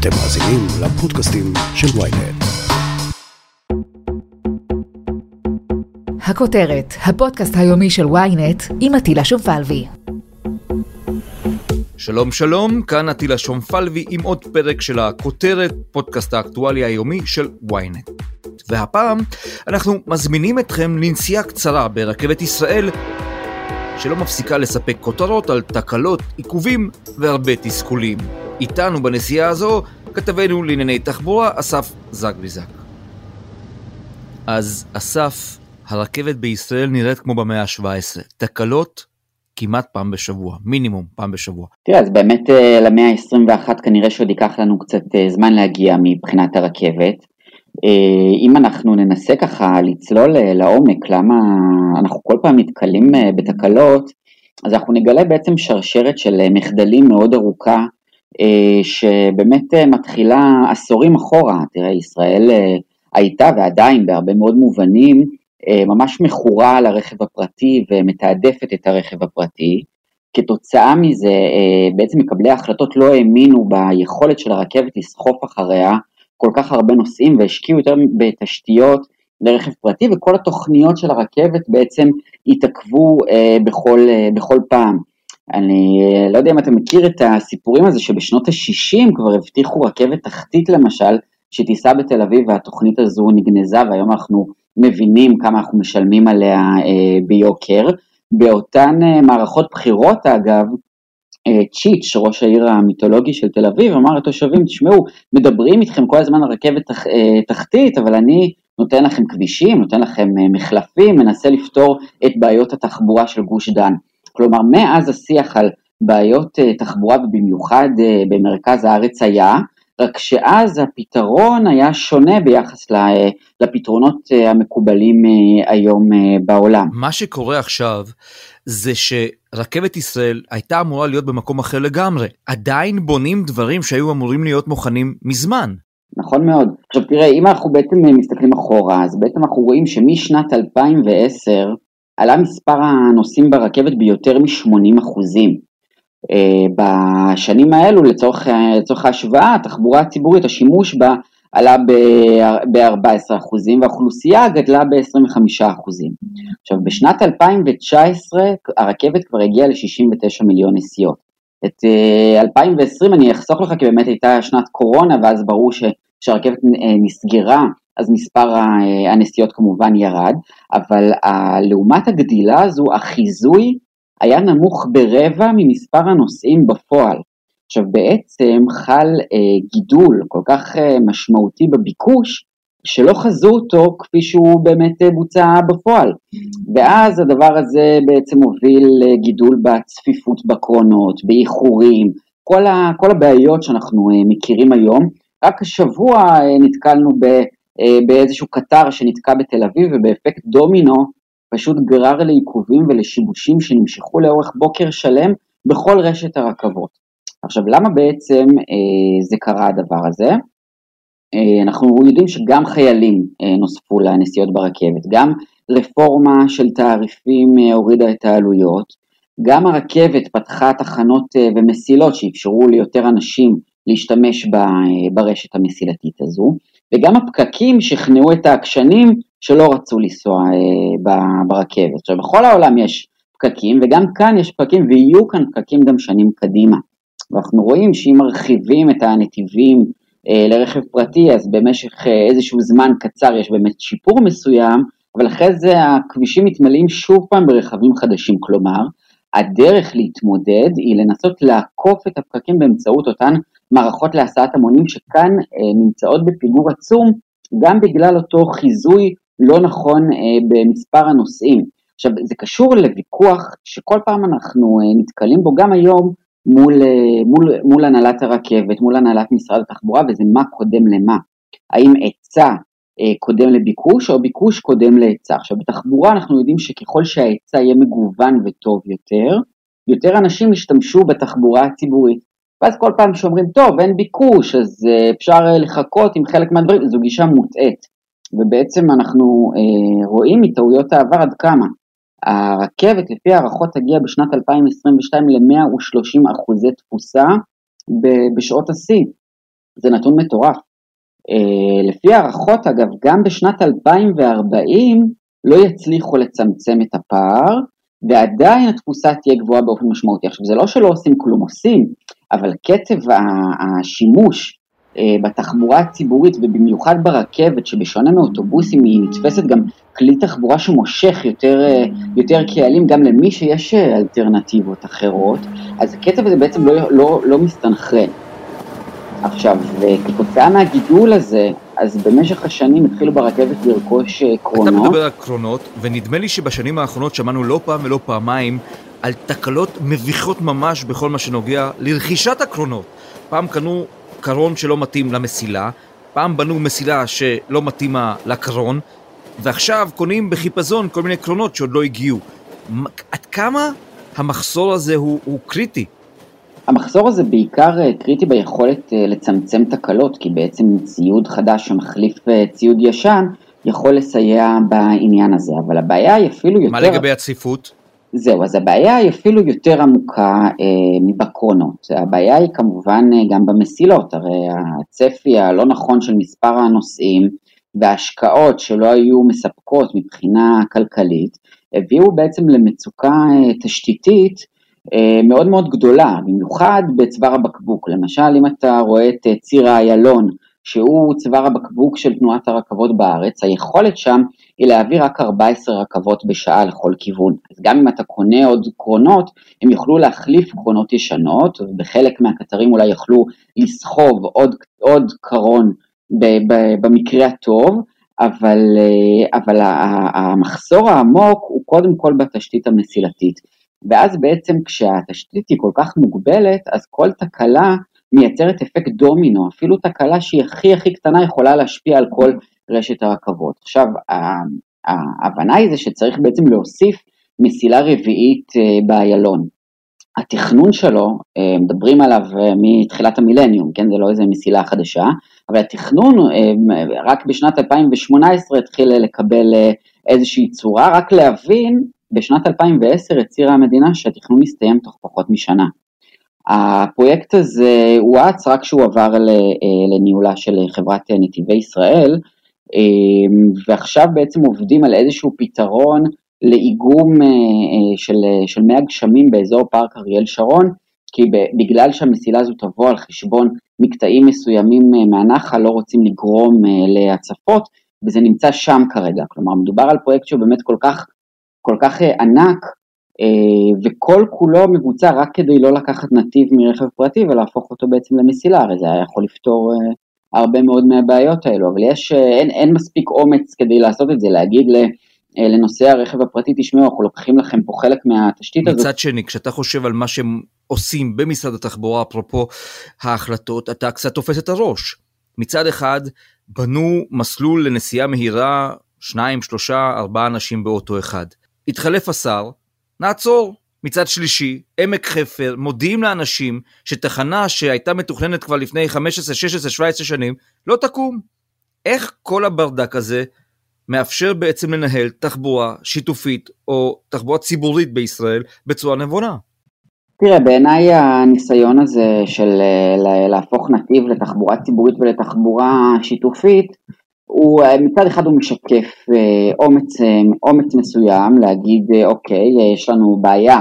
אתם מאזינים לפודקאסטים של ויינט. הכותרת, הפודקאסט היומי של ויינט עם עטילה שומפלבי. שלום שלום, כאן עטילה שומפלבי עם עוד פרק של הכותרת, פודקאסט האקטואליה היומי של ויינט. והפעם אנחנו מזמינים אתכם לנסיעה קצרה ברכבת ישראל שלא מפסיקה לספק כותרות על תקלות, עיכובים והרבה תסכולים. איתנו בנסיעה הזו כתבנו לענייני תחבורה אסף זגביזק. אז אסף, הרכבת בישראל נראית כמו במאה ה-17, תקלות כמעט פעם בשבוע, מינימום פעם בשבוע. תראה, אז באמת אה, למאה ה-21 כנראה שעוד ייקח לנו קצת אה, זמן להגיע מבחינת הרכבת. אה, אם אנחנו ננסה ככה לצלול לעומק למה אנחנו כל פעם נתקלים בתקלות, אז אנחנו נגלה בעצם שרשרת של מחדלים מאוד ארוכה שבאמת אה, מתחילה עשורים אחורה, תראה ישראל אה, הייתה ועדיין בהרבה מאוד מובנים ממש מכורה לרכב הפרטי ומתעדפת את הרכב הפרטי, כתוצאה מזה בעצם מקבלי ההחלטות לא האמינו ביכולת של הרכבת לסחוף אחריה כל כך הרבה נוסעים והשקיעו יותר בתשתיות לרכב פרטי וכל התוכניות של הרכבת בעצם התעכבו בכל, בכל פעם. אני לא יודע אם אתה מכיר את הסיפורים הזה שבשנות ה-60 כבר הבטיחו רכבת תחתית למשל, שתיסע בתל אביב והתוכנית הזו נגנזה והיום אנחנו מבינים כמה אנחנו משלמים עליה אה, ביוקר. באותן אה, מערכות בחירות אגב, אה, צ'יץ', ראש העיר המיתולוגי של תל אביב, אמר לתושבים, תשמעו, מדברים איתכם כל הזמן על רכבת תח, אה, תחתית, אבל אני נותן לכם כבישים, נותן לכם אה, מחלפים, מנסה לפתור את בעיות התחבורה של גוש דן. כלומר, מאז השיח על בעיות אה, תחבורה ובמיוחד אה, במרכז הארץ היה, רק שאז הפתרון היה שונה ביחס אה, לפתרונות המקובלים היום בעולם. מה שקורה עכשיו זה שרכבת ישראל הייתה אמורה להיות במקום אחר לגמרי. עדיין בונים דברים שהיו אמורים להיות מוכנים מזמן. נכון מאוד. עכשיו תראה, אם אנחנו בעצם מסתכלים אחורה, אז בעצם אנחנו רואים שמשנת 2010, עלה מספר הנוסעים ברכבת ביותר מ-80 אחוזים. אה, בשנים האלו, לצורך, לצורך ההשוואה, התחבורה הציבורית, השימוש בה עלה ב-14 אחוזים והאוכלוסייה גדלה ב-25 אחוזים. עכשיו, בשנת 2019 הרכבת כבר הגיעה ל-69 מיליון נסיעות. את 2020 אה, אני אחסוך לך כי באמת הייתה שנת קורונה ואז ברור שהרכבת אה, נסגרה אז מספר הנסיעות כמובן ירד, אבל לעומת הגדילה הזו, החיזוי היה נמוך ברבע ממספר הנוסעים בפועל. עכשיו בעצם חל אה, גידול כל כך אה, משמעותי בביקוש, שלא חזו אותו כפי שהוא באמת אה, בוצע בפועל. ואז הדבר הזה בעצם הוביל לגידול בצפיפות בקרונות, באיחורים, כל, ה, כל הבעיות שאנחנו אה, מכירים היום. רק השבוע אה, נתקלנו ב... אה, באיזשהו קטר שנתקע בתל אביב ובאפקט דומינו פשוט גרר לעיכובים ולשיבושים שנמשכו לאורך בוקר שלם בכל רשת הרכבות. עכשיו למה בעצם אה, זה קרה הדבר הזה? אה, אנחנו יודעים שגם חיילים נוספו לנסיעות ברכבת, גם רפורמה של תעריפים הורידה את העלויות, גם הרכבת פתחה תחנות ומסילות שאפשרו ליותר אנשים להשתמש ברשת המסילתית הזו, וגם הפקקים שכנעו את העקשנים שלא רצו לנסוע אה, ברכבת. עכשיו, בכל העולם יש פקקים, וגם כאן יש פקקים, ויהיו כאן פקקים גם שנים קדימה. ואנחנו רואים שאם מרחיבים את הנתיבים אה, לרכב פרטי, אז במשך אה, איזשהו זמן קצר יש באמת שיפור מסוים, אבל אחרי זה הכבישים מתמלאים שוב פעם ברכבים חדשים. כלומר, הדרך להתמודד היא לנסות לעקוף את הפקקים באמצעות אותן מערכות להסעת המונים שכאן אה, נמצאות בפיגור עצום, גם בגלל אותו חיזוי לא נכון אה, במספר הנוסעים. עכשיו, זה קשור לוויכוח שכל פעם אנחנו אה, נתקלים בו, גם היום מול, אה, מול, מול הנהלת הרכבת, מול הנהלת משרד התחבורה, וזה מה קודם למה. האם היצע קודם לביקוש או ביקוש קודם להיצע. עכשיו, בתחבורה אנחנו יודעים שככל שההיצע יהיה מגוון וטוב יותר, יותר אנשים ישתמשו בתחבורה הציבורית. ואז כל פעם שאומרים, טוב, אין ביקוש, אז uh, אפשר uh, לחכות עם חלק מהדברים, זו גישה מוטעית. ובעצם אנחנו uh, רואים מטעויות העבר עד כמה. הרכבת, לפי הערכות, תגיע בשנת 2022 ל-130 אחוזי תפוסה בשעות השיא. זה נתון מטורף. אה, לפי הערכות אגב, גם בשנת 2040 לא יצליחו לצמצם את הפער, ועדיין התפוסה תהיה גבוהה באופן משמעותי. עכשיו זה לא שלא עושים כלום, עושים, אבל קצב השימוש אה, בתחבורה הציבורית ובמיוחד ברכבת, שבשונה מאוטובוסים היא נתפסת גם כלי תחבורה שמושך יותר, אה, יותר קהלים גם למי שיש אלטרנטיבות אחרות, אז הקצב הזה בעצם לא, לא, לא מסתנכרן. עכשיו, כתוצאה מהגידול הזה, אז במשך השנים התחילו ברכבת לרכוש קרונות. אתה מדבר על קרונות, ונדמה לי שבשנים האחרונות שמענו לא פעם ולא פעמיים על תקלות מביכות ממש בכל מה שנוגע לרכישת הקרונות. פעם קנו קרון שלא מתאים למסילה, פעם בנו מסילה שלא מתאימה לקרון, ועכשיו קונים בחיפזון כל מיני קרונות שעוד לא הגיעו. עד כמה המחסור הזה הוא, הוא קריטי? המחסור הזה בעיקר אה, קריטי ביכולת אה, לצמצם תקלות, כי בעצם ציוד חדש שמחליף אה, ציוד ישן יכול לסייע בעניין הזה, אבל הבעיה היא אפילו יותר... מה לגבי הצפיפות? זהו, אז הבעיה היא אפילו יותר עמוקה אה, מבקרונות. הבעיה היא כמובן גם במסילות, הרי הצפי הלא נכון של מספר הנוסעים וההשקעות שלא היו מספקות מבחינה כלכלית, הביאו בעצם למצוקה אה, תשתיתית אה, מאוד מאוד גדולה, במיוחד בצוואר הבקבוק. למשל, אם אתה רואה את אה, ציר איילון, שהוא צוואר הבקבוק של תנועת הרכבות בארץ, היכולת שם היא להעביר רק 14 רכבות בשעה לכל כיוון. אז גם אם אתה קונה עוד קרונות, הם יוכלו להחליף קרונות ישנות, ובחלק מהקטרים אולי יוכלו לסחוב עוד, עוד קרון ב- ב- במקרה הטוב, אבל, אבל המחסור העמוק הוא קודם כל בתשתית המסילתית. ואז בעצם כשהתשתית היא כל כך מוגבלת, אז כל תקלה מייצרת אפקט דומינו, אפילו תקלה שהיא הכי הכי קטנה יכולה להשפיע על כל רשת הרכבות. עכשיו, ההבנה היא זה שצריך בעצם להוסיף מסילה רביעית אה, באיילון. התכנון שלו, אה, מדברים עליו אה, מתחילת המילניום, כן, זה לא איזה מסילה חדשה, אבל התכנון רק בשנת 2018 התחיל לקבל איזושהי צורה, רק להבין בשנת 2010 הצהירה המדינה שהתכנון מסתיים תוך פחות משנה. הפרויקט הזה הואץ רק כשהוא עבר אה, לניהולה של חברת נתיבי ישראל, אה, ועכשיו בעצם עובדים על איזשהו פתרון לאיגום אה, של, של מי הגשמים באזור פארק אריאל שרון, כי בגלל שהמסילה הזו תבוא על חשבון מקטעים מסוימים מהנחל, לא רוצים לגרום להצפות, וזה נמצא שם כרגע. כלומר, מדובר על פרויקט שהוא באמת כל כך כל כך אה, ענק, אה, וכל כולו מבוצע רק כדי לא לקחת נתיב מרכב פרטי ולהפוך אותו בעצם למסילה, הרי זה היה יכול לפתור אה, הרבה מאוד מהבעיות האלו, אבל יש, אין, אין מספיק אומץ כדי לעשות את זה, להגיד לנוסעי הרכב הפרטי, תשמעו, אנחנו לוקחים לכם פה חלק מהתשתית מצד הזאת. מצד שני, כשאתה חושב על מה שהם עושים במשרד התחבורה, אפרופו ההחלטות, אתה קצת תופס את הראש. מצד אחד, בנו מסלול לנסיעה מהירה, שניים, שלושה, ארבעה אנשים באוטו אחד. התחלף השר, נעצור. מצד שלישי, עמק חפר, מודיעים לאנשים שתחנה שהייתה מתוכננת כבר לפני 15, 16, 17 שנים, לא תקום. איך כל הברדק הזה מאפשר בעצם לנהל תחבורה שיתופית או תחבורה ציבורית בישראל בצורה נבונה? תראה, בעיניי הניסיון הזה של אה, להפוך נתיב לתחבורה ציבורית ולתחבורה שיתופית, הוא אה, מצד אחד הוא משקף אה, אומץ, אה, אומץ מסוים להגיד אוקיי יש לנו בעיה,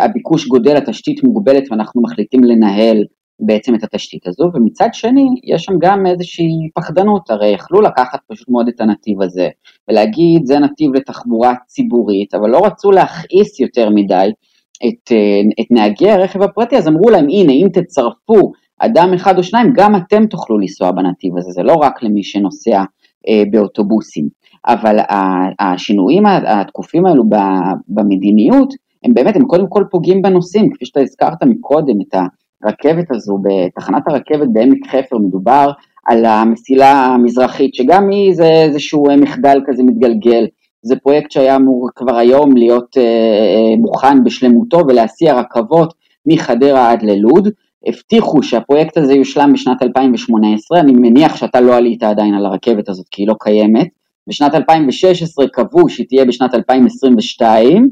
הביקוש גודל, התשתית מוגבלת ואנחנו מחליטים לנהל בעצם את התשתית הזו. ומצד שני יש שם גם איזושהי פחדנות, הרי יכלו לקחת פשוט מאוד את הנתיב הזה ולהגיד זה נתיב לתחבורה ציבורית אבל לא רצו להכעיס יותר מדי את, את נהגי הרכב הפרטי. אז אמרו להם הנה אם תצרפו אדם אחד או שניים, גם אתם תוכלו לנסוע בנתיב הזה, זה לא רק למי שנוסע אה, באוטובוסים. אבל השינויים התקופים האלו במדיניות, הם באמת, הם קודם כל פוגעים בנוסעים, כפי שאתה הזכרת מקודם, את הרכבת הזו, בתחנת הרכבת בעמק חפר מדובר על המסילה המזרחית, שגם היא זה איזשהו מחדל כזה מתגלגל. זה פרויקט שהיה אמור כבר היום להיות אה, אה, מוכן בשלמותו ולהסיע רכבות מחדרה עד ללוד, הבטיחו שהפרויקט הזה יושלם בשנת 2018, אני מניח שאתה לא עלית עדיין על הרכבת הזאת כי היא לא קיימת, בשנת 2016 קבעו שהיא תהיה בשנת 2022,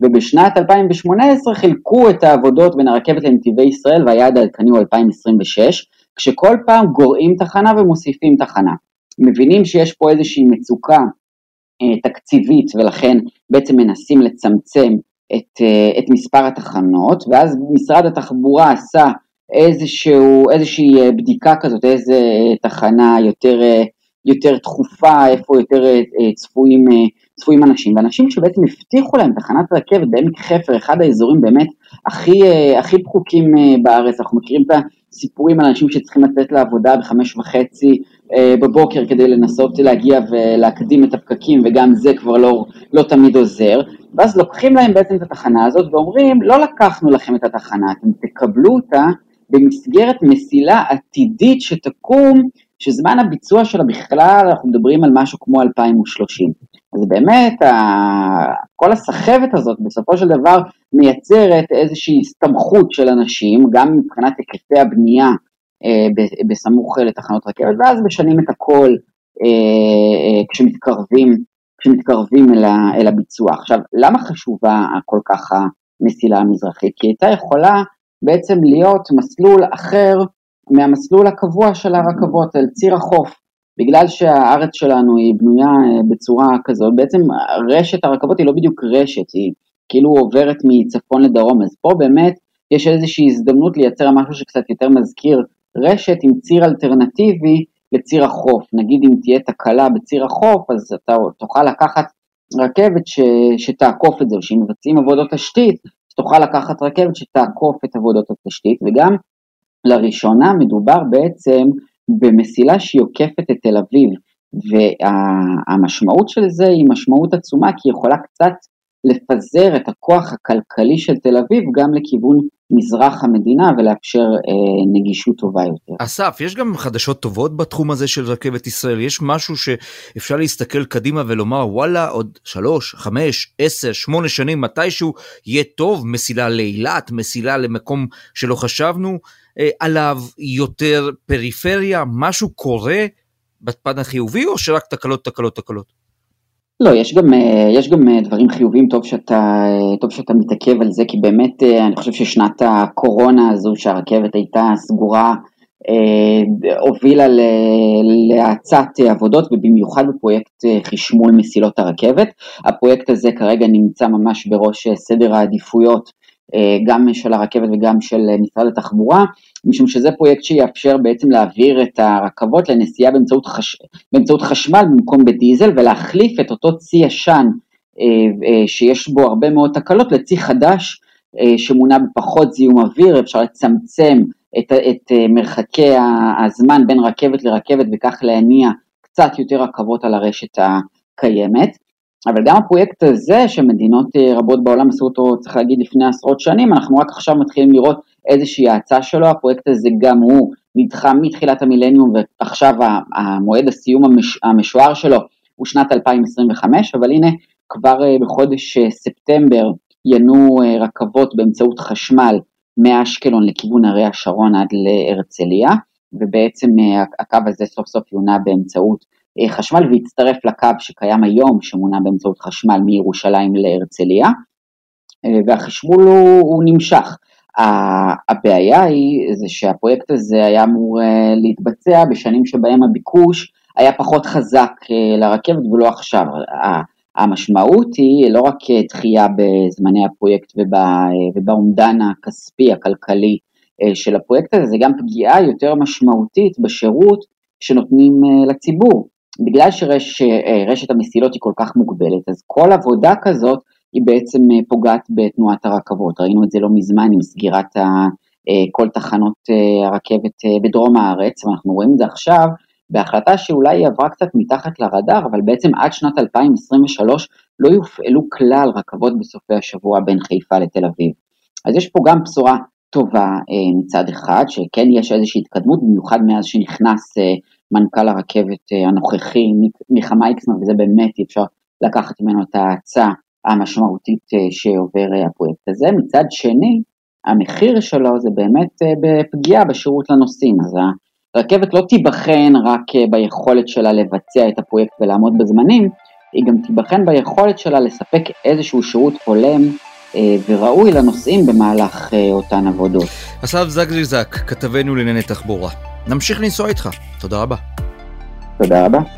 ובשנת 2018 חילקו את העבודות בין הרכבת לנתיבי ישראל והיעד העדכני הוא 2026, כשכל פעם גורעים תחנה ומוסיפים תחנה. מבינים שיש פה איזושהי מצוקה אה, תקציבית ולכן בעצם מנסים לצמצם את, אה, את מספר התחנות, ואז משרד התחבורה עשה איזשהו, איזושהי אה, בדיקה כזאת, איזה תחנה יותר, יותר דחופה, איפה יותר צפויים, צפויים אנשים, ואנשים שבעצם הבטיחו להם תחנת רכבת בעמק חפר, אחד האזורים באמת הכי, הכי פחוקים בארץ, אנחנו מכירים את הסיפורים על אנשים שצריכים לצאת לעבודה בחמש וחצי בבוקר כדי לנסות להגיע ולהקדים את הפקקים, וגם זה כבר לא, לא תמיד עוזר, ואז לוקחים להם בעצם את התחנה הזאת ואומרים, לא לקחנו לכם את התחנה, אתם תקבלו אותה במסגרת מסילה עתידית שתקום, שזמן הביצוע שלה בכלל, אנחנו מדברים על משהו כמו 2030. אז באמת, כל הסחבת הזאת בסופו של דבר מייצרת איזושהי הסתמכות של אנשים, גם מבחינת היקפי הבנייה אה, בסמוך לתחנות רכבת, ואז משנים את הכל אה, אה, כשמתקרבים כשמתקרבים אל, אל הביצוע. עכשיו, למה חשובה כל כך המסילה המזרחית? כי הייתה יכולה בעצם להיות מסלול אחר מהמסלול הקבוע של הרכבות, אל ציר החוף. בגלל שהארץ שלנו היא בנויה אה, בצורה כזאת, בעצם רשת הרכבות היא לא בדיוק רשת, היא כאילו עוברת מצפון לדרום, אז פה באמת יש איזושהי הזדמנות לייצר משהו שקצת יותר מזכיר רשת עם ציר אלטרנטיבי לציר החוף. נגיד אם תהיה תקלה בציר החוף, אז אתה תוכל לקחת רכבת ש, שתעקוף את זה, או שאם מבצעים עבודות תשתית, אז תוכל לקחת רכבת שתעקוף את עבודות התשתית, וגם לראשונה מדובר בעצם במסילה שהיא עוקפת את תל אביב, והמשמעות של זה היא משמעות עצומה, כי היא יכולה קצת לפזר את הכוח הכלכלי של תל אביב גם לכיוון מזרח המדינה ולאפשר אה, נגישות טובה יותר. אסף, יש גם חדשות טובות בתחום הזה של רכבת ישראל, יש משהו שאפשר להסתכל קדימה ולומר וואלה עוד שלוש, חמש, עשר, שמונה שנים מתישהו יהיה טוב, מסילה לאילת, מסילה למקום שלא חשבנו אה, עליו, יותר פריפריה, משהו קורה בפן החיובי או שרק תקלות, תקלות, תקלות? לא, יש גם, אה, יש גם אה, דברים חיוביים, טוב שאתה, אה, טוב שאתה מתעכב על זה, כי באמת אני חושב ששנת הקורונה הזו שהרכבת הייתה סגורה, הובילה להאצת עבודות ובמיוחד בפרויקט חשמול מסילות הרכבת. הפרויקט הזה כרגע נמצא ממש בראש סדר העדיפויות גם של הרכבת וגם של משרד התחבורה, משום שזה פרויקט שיאפשר בעצם להעביר את הרכבות לנסיעה באמצעות, חש... באמצעות חשמל במקום בדיזל ולהחליף את אותו צי ישן אה, שיש בו הרבה מאוד תקלות לצי חדש שמונע בפחות זיהום אוויר, אפשר לצמצם את, את מרחקי הזמן בין רכבת לרכבת וכך להניע קצת יותר רכבות על הרשת הקיימת. אבל גם הפרויקט הזה שמדינות אה, רבות בעולם עשו אותו, צריך להגיד, לפני עשרות שנים, אנחנו רק עכשיו מתחילים לראות איזושהי האצה שלו, הפרויקט הזה גם הוא נדחה מתחילת המילניום ועכשיו המועד הסיום המש, המשוער שלו הוא שנת 2025, אבל הנה כבר אה, בחודש אה, ספטמבר ינועו רכבות באמצעות חשמל מאשקלון לכיוון הרי השרון עד להרצליה, ובעצם הקו הזה סוף סוף יונע באמצעות אה, חשמל והצטרף לקו שקיים היום שמונע באמצעות חשמל מירושלים להרצליה אה, והחשמול הוא, הוא נמשך. הבעיה היא זה שהפרויקט הזה היה אמור אה, להתבצע בשנים שבהם הביקוש היה פחות חזק לרכבת ולא עכשיו. המשמעות היא לא רק דחייה בזמני הפרויקט ובאומדן הכספי הכלכלי של הפרויקט הזה, זה גם פגיעה יותר משמעותית בשירות שנותנים לציבור. בגלל שרשת המסילות היא כל כך מוגבלת, אז כל עבודה כזאת היא בעצם אה, פוגעת בתנועת הרכבות. ראינו את זה לא מזמן עם סגירת ה, אה, כל תחנות אה, הרכבת בדרום הארץ, ואנחנו רואים את זה עכשיו בהחלטה שאולי היא עברה קצת מתחת לרדאר, אבל בעצם עד שנת 2023 לא יופעלו כלל רכבות בסופי השבוע בין חיפה לתל אביב. אז יש פה גם בשורה טובה מצד אחד, שכן יש איזושהי התקדמות, במיוחד מאז שנכנס מנכ"ל הרכבת הנוכחי, מיכה מייקסנר, וזה באמת אי אפשר לקחת ממנו את ההאצה המשמעותית אה, שעובר אה, הפרויקט הזה. מצד שני, המחיר שלו זה באמת בפגיעה בשירות לנוסעים, אז הרכבת לא תיבחן רק ביכולת שלה לבצע את הפרויקט ולעמוד בזמנים, היא גם תיבחן ביכולת שלה לספק איזשהו שירות הולם וראוי לנוסעים במהלך אותן עבודות. אסף זגזיזק, כתבנו לענייני תחבורה. נמשיך לנסוע איתך. תודה רבה. תודה רבה.